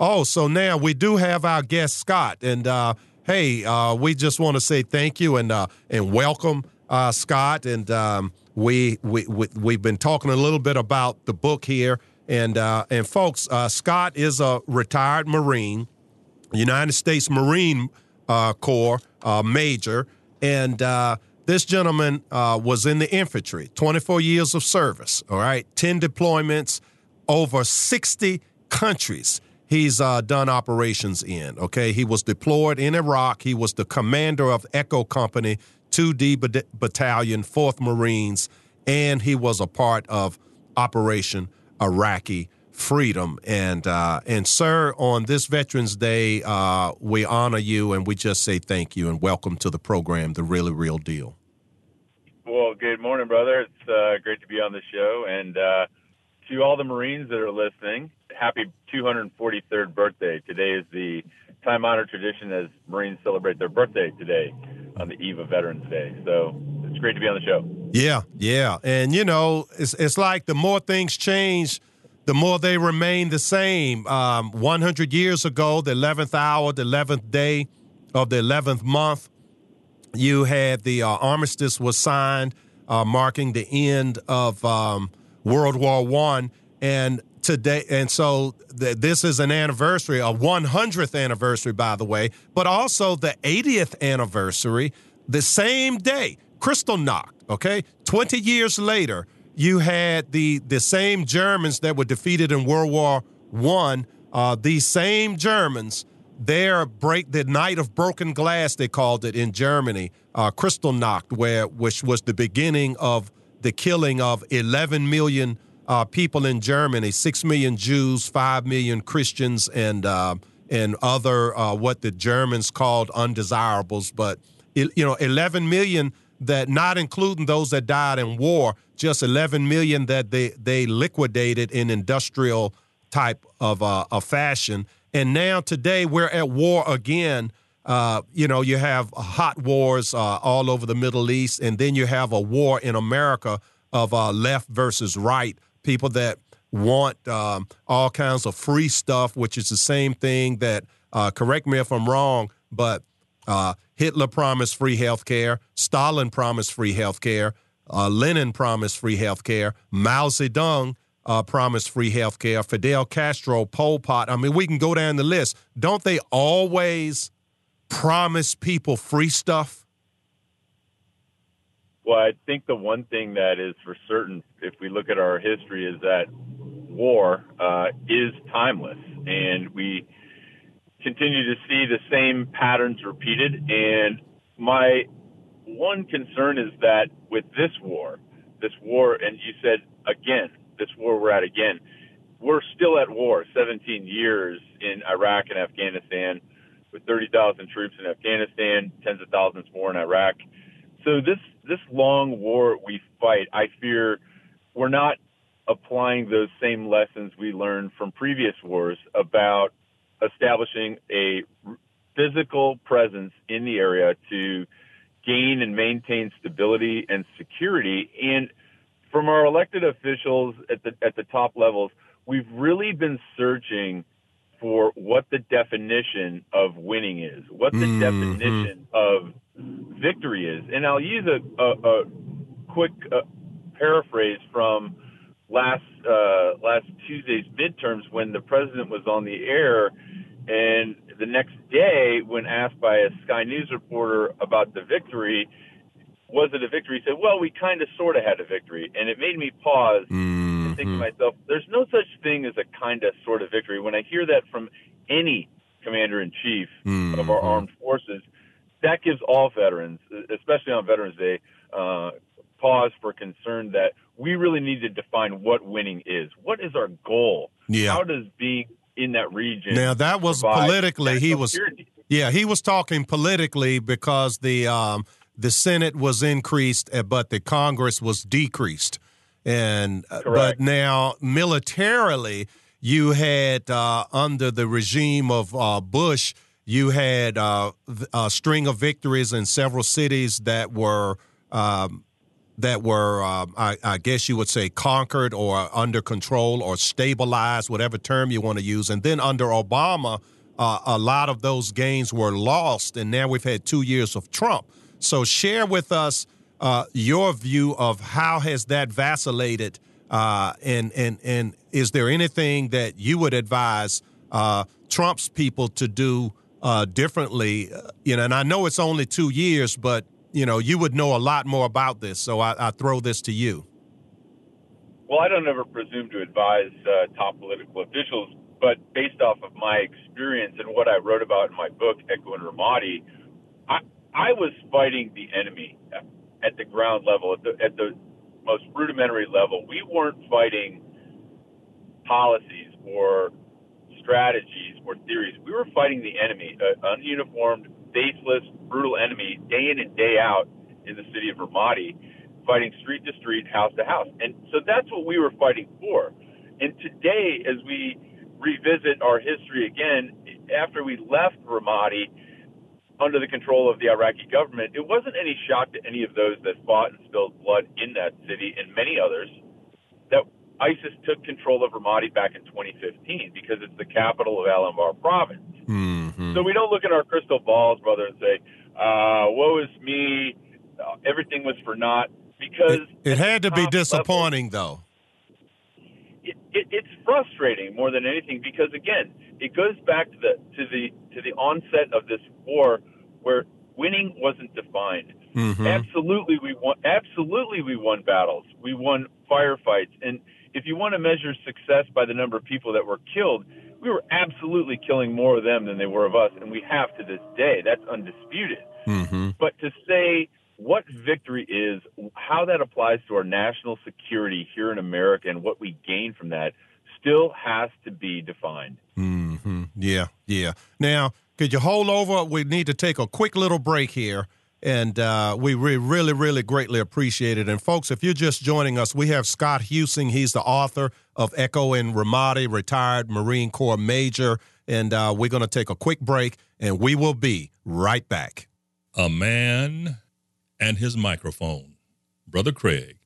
Oh, so now we do have our guest Scott, and uh, hey, uh, we just want to say thank you and uh, and welcome uh, Scott. And um, we, we we we've been talking a little bit about the book here, and uh, and folks, uh, Scott is a retired Marine, United States Marine Corps major, and this gentleman was in the infantry, 24 years of service. All right, 10 deployments, over 60 countries he's uh, done operations in. Okay, he was deployed in Iraq. He was the commander of Echo Company, 2D Battalion, 4th Marines, and he was a part of Operation Iraqi Freedom. And uh, and sir, on this Veterans Day, uh, we honor you and we just say thank you and welcome to the program, the really real deal. Well, good morning, brother. It's uh, great to be on the show and uh, to all the Marines that are listening, happy 243rd birthday. Today is the time honored tradition as Marines celebrate their birthday today on the eve of Veterans Day. So it's great to be on the show. Yeah, yeah. And, you know, it's, it's like the more things change, the more they remain the same. Um, 100 years ago, the 11th hour, the 11th day of the 11th month, you had the uh, armistice was signed, uh, marking the end of. Um, World War One, and today, and so th- this is an anniversary, a 100th anniversary, by the way, but also the 80th anniversary, the same day, Kristallnacht. Okay, 20 years later, you had the the same Germans that were defeated in World War One. Uh, these same Germans their break the night of broken glass they called it in Germany, uh, Kristallnacht, where which was the beginning of the killing of 11 million uh, people in Germany, 6 million Jews, 5 million Christians, and, uh, and other uh, what the Germans called undesirables. But, you know, 11 million that, not including those that died in war, just 11 million that they, they liquidated in industrial type of, uh, of fashion. And now today we're at war again uh, you know, you have hot wars uh, all over the Middle East, and then you have a war in America of uh, left versus right, people that want um, all kinds of free stuff, which is the same thing that, uh, correct me if I'm wrong, but uh, Hitler promised free health care, Stalin promised free health care, Lenin promised free health care, Mao Zedong uh, promised free health care, Fidel Castro, Pol Pot. I mean, we can go down the list. Don't they always promise people free stuff? Well, I think the one thing that is for certain, if we look at our history, is that war uh, is timeless, and we continue to see the same patterns repeated. And my one concern is that with this war, this war, and you said again, this war we're at again, we're still at war 17 years in Iraq and Afghanistan with 30,000 troops in Afghanistan, tens of thousands more in Iraq. So this this long war we fight, I fear we're not applying those same lessons we learned from previous wars about establishing a physical presence in the area to gain and maintain stability and security and from our elected officials at the at the top levels we've really been searching for what the definition of winning is, what the mm-hmm. definition of victory is. And I'll use a, a, a quick uh, paraphrase from last uh, last Tuesday's midterms when the president was on the air, and the next day, when asked by a Sky News reporter about the victory, was it a victory? He said, "Well, we kind of, sort of had a victory," and it made me pause. Mm think mm-hmm. to myself, there's no such thing as a kind of sort of victory. When I hear that from any commander in chief mm-hmm. of our armed forces, that gives all veterans, especially on Veterans Day, uh, pause for concern that we really need to define what winning is. What is our goal? Yeah. How does being in that region now that was politically he was yeah he was talking politically because the um, the Senate was increased uh, but the Congress was decreased and uh, but now militarily, you had uh, under the regime of uh, Bush, you had uh, a string of victories in several cities that were um, that were, uh, I, I, guess you would say, conquered or under control or stabilized, whatever term you want to use. And then under Obama, uh, a lot of those gains were lost, and now we've had two years of Trump. So share with us uh, your view of how has that vacillated, uh, and and and is there anything that you would advise uh, Trump's people to do uh, differently? You know, and I know it's only two years, but you know, you would know a lot more about this. So I, I throw this to you. Well, I don't ever presume to advise uh, top political officials, but based off of my experience and what I wrote about in my book, Echo in Ramadi, I, I was fighting the enemy at the ground level, at the, at the most rudimentary level. We weren't fighting policies or strategies or theories. We were fighting the enemy, an ununiformed, faceless, brutal enemy, day in and day out in the city of Ramadi, fighting street to street, house to house. And so that's what we were fighting for. And today, as we revisit our history again, after we left Ramadi under the control of the Iraqi government, it wasn't any shock to any of those that fought and spilled blood in that city and many others that ISIS took control of Ramadi back in 2015 because it's the capital of Al-Anbar province. Mm-hmm. So we don't look at our crystal balls, brother, and say, uh, woe is me, uh, everything was for naught. Because it, it had to be disappointing, level, though. It, it, it's frustrating more than anything because again, it goes back to the to the to the onset of this war where winning wasn't defined. Mm-hmm. Absolutely, we won. Absolutely, we won battles. We won firefights, and if you want to measure success by the number of people that were killed, we were absolutely killing more of them than they were of us, and we have to this day. That's undisputed. Mm-hmm. But to say what victory is, how that applies to our national security here in America, and what we gain from that still has to be defined. Mm-hmm. Yeah, yeah. Now, could you hold over? We need to take a quick little break here. And uh, we re- really, really greatly appreciate it. And folks, if you're just joining us, we have Scott Huesing. He's the author of Echo in Ramadi, retired Marine Corps major. And uh, we're going to take a quick break, and we will be right back. A man and his microphone. Brother Craig.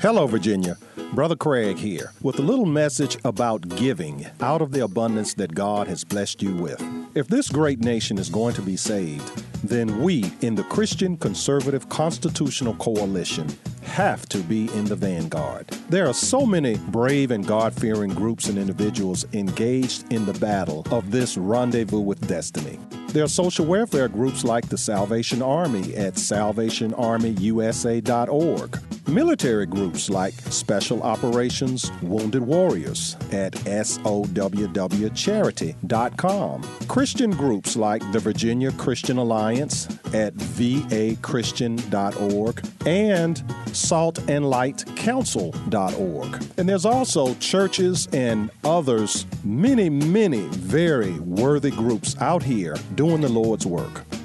Hello, Virginia. Brother Craig here with a little message about giving out of the abundance that God has blessed you with. If this great nation is going to be saved, then we in the Christian Conservative Constitutional Coalition have to be in the vanguard. There are so many brave and God fearing groups and individuals engaged in the battle of this rendezvous with destiny. There are social welfare groups like the Salvation Army at salvationarmyusa.org, military groups like Special Operations Wounded Warriors at SOWWcharity.com, Christian groups like the Virginia Christian Alliance at vachristian.org, and Salt and Light saltandlightcouncil.org. And there's also churches and others, many, many very worthy groups out here doing the Lord's work.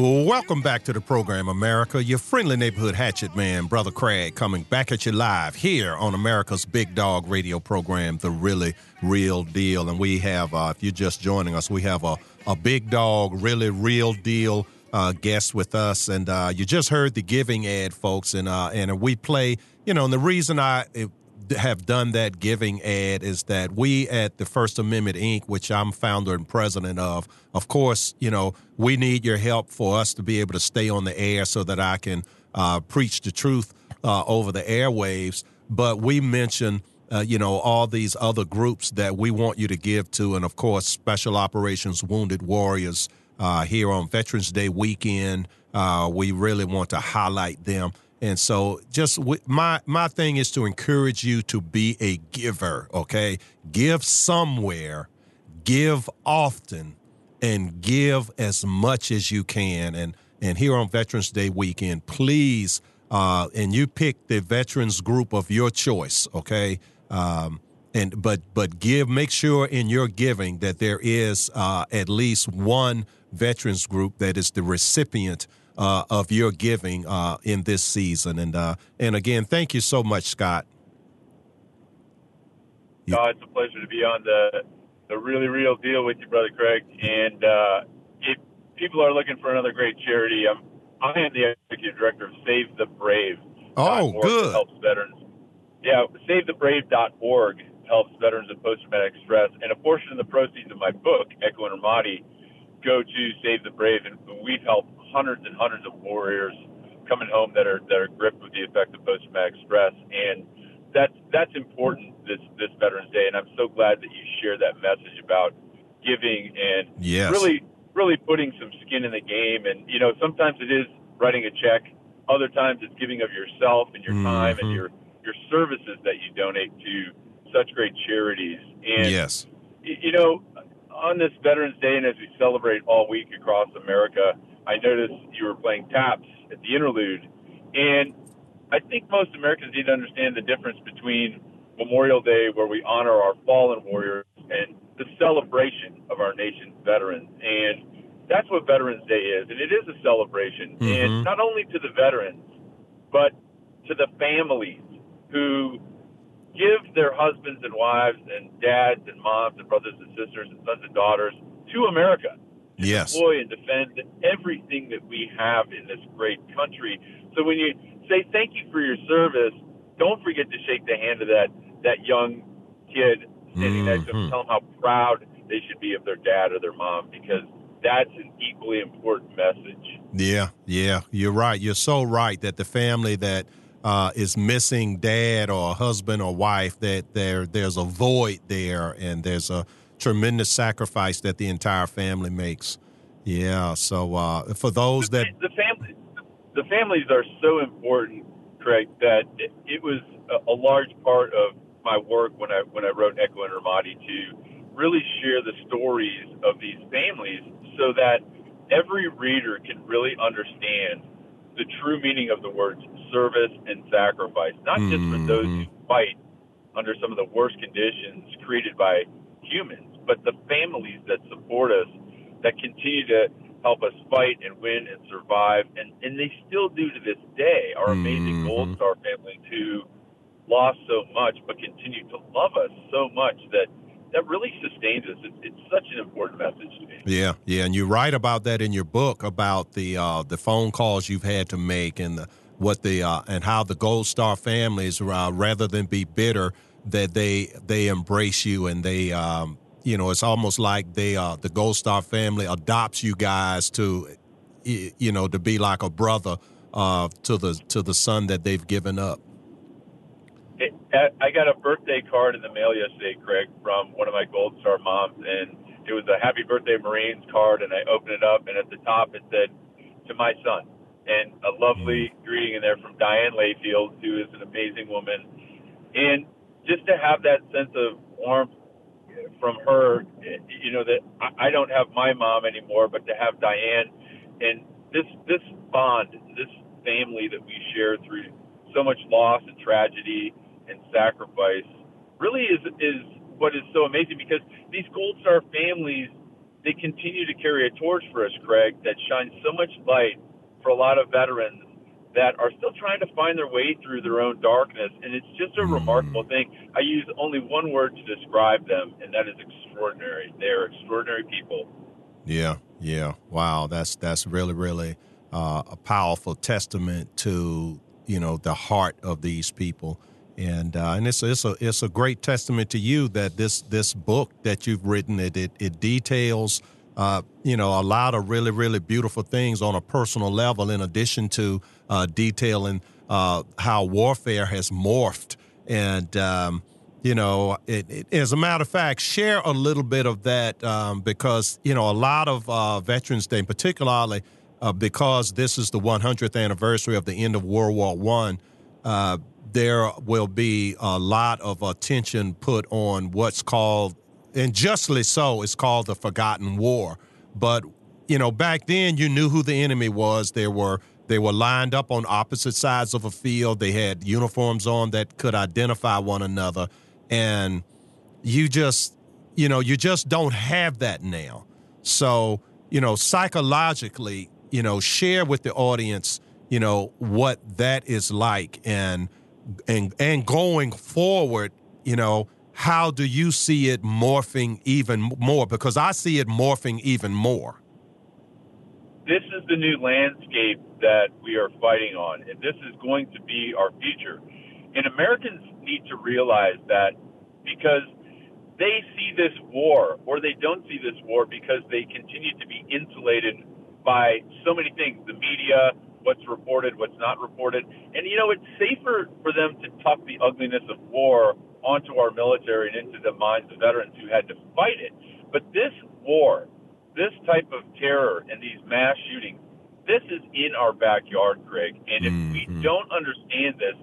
Welcome back to the program, America. Your friendly neighborhood hatchet man, Brother Craig, coming back at you live here on America's Big Dog radio program, The Really Real Deal. And we have, uh, if you're just joining us, we have a, a big dog, really real deal uh, guest with us, and uh, you just heard the giving ad, folks, and uh, and we play. You know, and the reason I have done that giving ad is that we at the First Amendment Inc., which I'm founder and president of, of course, you know, we need your help for us to be able to stay on the air so that I can uh, preach the truth uh, over the airwaves. But we mention, uh, you know, all these other groups that we want you to give to, and of course, Special Operations Wounded Warriors uh, here on Veterans Day weekend. Uh, we really want to highlight them. And so, just my my thing is to encourage you to be a giver. Okay, give somewhere, give often, and give as much as you can. And and here on Veterans Day weekend, please, uh, and you pick the veterans group of your choice. Okay, um, and but but give. Make sure in your giving that there is uh, at least one veterans group that is the recipient uh, of your giving uh, in this season. And uh, and again, thank you so much, Scott. No, it's a pleasure to be on the the really real deal with you, brother Craig. And uh, if people are looking for another great charity, I'm I am the executive director of Save the Brave. Oh, good. Helps veterans. Yeah, SaveTheBrave.org helps veterans of post-traumatic stress, and a portion of the proceeds of my book, Echo in Ramadi, go to Save the Brave, and we've helped hundreds and hundreds of warriors coming home that are that are gripped with the effect of post traumatic stress, and that's that's important this this Veterans Day, and I'm so glad that you share that message about giving and yes. really really putting some skin in the game. And you know, sometimes it is writing a check, other times it's giving of yourself and your mm-hmm. time and your your services that you donate to such great charities. And yes, you know, on this Veterans Day and as we celebrate all week across America, I noticed you were playing taps at the interlude, and I think most Americans need to understand the difference between Memorial Day, where we honor our fallen warriors, and the celebration of our nation's veterans. And that's what Veterans Day is, and it is a celebration, mm-hmm. and not only to the veterans, but to the families who give their husbands and wives and dads and moms and brothers and sisters and sons and daughters to America yes. deploy and defend everything that we have in this great country. So when you say thank you for your service, don't forget to shake the hand of that that young kid standing mm-hmm. next to them. Mm-hmm. Tell them how proud they should be of their dad or their mom because that's an equally important message. Yeah, yeah, you're right. You're so right that the family that uh, is missing dad or husband or wife that there there's a void there and there's a tremendous sacrifice that the entire family makes. Yeah. So uh, for those the, that the family, the families are so important, Craig, that it, it was a, a, large part of my work when I when I wrote Echo in Ramadi to really share the stories of these families so that every reader can really understand the true meaning of the words service and sacrifice, not just for those who mm-hmm. fight under some of the worst conditions created by humans, but the families that support us, that continue to help us fight and win and survive, and and they still do to this day. Our amazing mm-hmm. Gold Star families who lost so much, but continue to love us so much that that really sustains us. It's, it's, such an important message to me. Yeah, yeah, and you write about that in your book about the uh, the phone calls you've had to make and the what the uh, and how the Gold Star families, uh, rather than be bitter, that they they embrace you and they um, you know it's almost like they uh, the Gold Star family adopts you guys to you know to be like a brother uh, to the to the son that they've given up. I got a birthday card in the mail yesterday, Craig, from one of my Gold Star moms, and it was a Happy Birthday Marines card, and I opened it up, and at the top it said, "To my son," and a lovely mm. greeting in there from Diane Layfield, who is an amazing woman, and just to have that sense of warmth from her, you know, that I don't have my mom anymore, but to have Diane and this this bond, this family that we share through so much loss and tragedy and sacrifice, really is is what is so amazing because these Gold Star families they continue to carry a torch for us, Craig, that shines so much light for a lot of veterans that are still trying to find their way through their own darkness. And it's just a mm. remarkable thing. I use only one word to describe them, and that is extraordinary. They are extraordinary people Yeah, yeah. Wow, that's that's really really uh, a powerful testament to you know the heart of these people, and uh, and it's it's a it's a great testament to you that this this book that you've written it it, it details. Uh, you know, a lot of really, really beautiful things on a personal level, in addition to uh, detailing uh, how warfare has morphed. And, um, you know, it, it, as a matter of fact, share a little bit of that um, because, you know, a lot of uh, Veterans Day, particularly uh, because this is the 100th anniversary of the end of World War One, there will be a lot of attention put on what's called and justly so, it's called the Forgotten War. But you know, back then you knew who the enemy was. They were they were lined up on opposite sides of a field. They had uniforms on that could identify one another, and you just you know you just don't have that now. So you know, psychologically, you know, share with the audience, you know, what that is like, and and and going forward, you know how do you see it morphing even more? Because I see it morphing even more. This is the new landscape that we are fighting on, and this is going to be our future. And Americans need to realize that because they see this war or they don't see this war because they continue to be insulated by so many things the media, what's reported, what's not reported. And, you know, it's safer for them to tuck the ugliness of war onto our military and into the minds of veterans who had to fight it. But this war, this type of terror and these mass shootings, this is in our backyard, Greg. And if mm-hmm. we don't understand this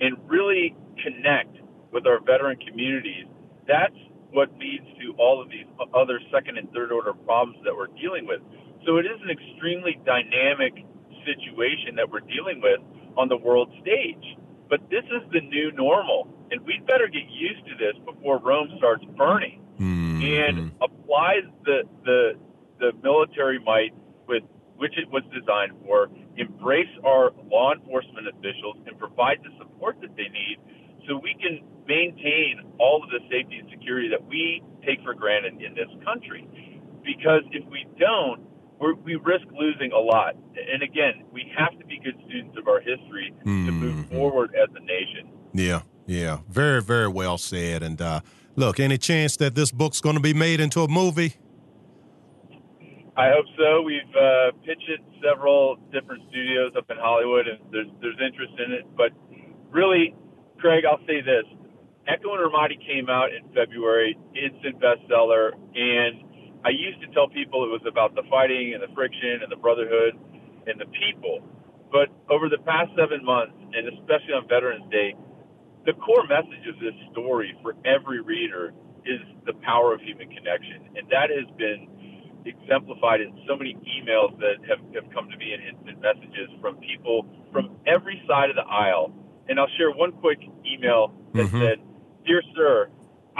and really connect with our veteran communities, that's what leads to all of these other second and third order problems that we're dealing with. So it is an extremely dynamic situation that we're dealing with on the world stage. But this is the new normal, and we'd better get used to this before Rome starts burning. Mm-hmm. And applies the the the military might with which it was designed for. Embrace our law enforcement officials and provide the support that they need, so we can maintain all of the safety and security that we take for granted in this country. Because if we don't, we're, we risk losing a lot. And again, we have to be good students of our history mm-hmm. to move mm-hmm. forward as a nation. Yeah, yeah, very, very well said. And uh, look, any chance that this book's going to be made into a movie? I hope so. We've uh, pitched it several different studios up in Hollywood, and there's there's interest in it. But really, Craig, I'll say this: Echo in Ramadi came out in February, instant bestseller, and I used to tell people it was about the fighting and the friction and the brotherhood and the people. But over the past seven months, and especially on Veterans Day, the core message of this story for every reader is the power of human connection. And that has been exemplified in so many emails that have, have come to me and instant messages from people from every side of the aisle. And I'll share one quick email that mm-hmm. said, Dear Sir,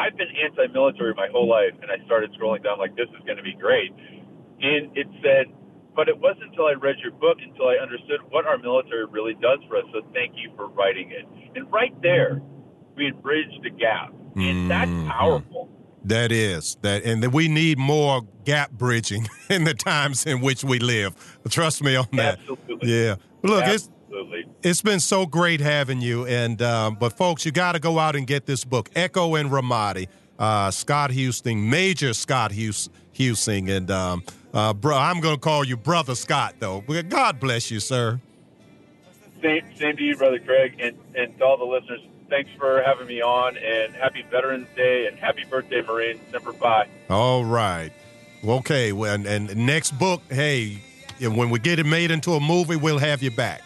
I've been anti-military my whole life, and I started scrolling down like this is going to be great, and it said, but it wasn't until I read your book until I understood what our military really does for us. So thank you for writing it. And right there, we had bridged the gap, and that's mm-hmm. powerful. That is that, and that we need more gap bridging in the times in which we live. Trust me on that. Absolutely. Yeah. Look, Absolutely. it's it's been so great having you. And um, but folks, you got to go out and get this book, Echo in Ramadi. Uh, Scott Huesing, Major Scott Huesing, and um, uh, bro, I'm going to call you Brother Scott, though. God bless you, sir. Same, same to you, Brother Craig, and, and to all the listeners. Thanks for having me on, and happy Veterans Day, and happy birthday, Marine, Semper Fi. All right. Okay, well, and, and next book, hey, when we get it made into a movie, we'll have you back.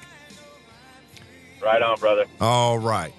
Right on, brother. All right.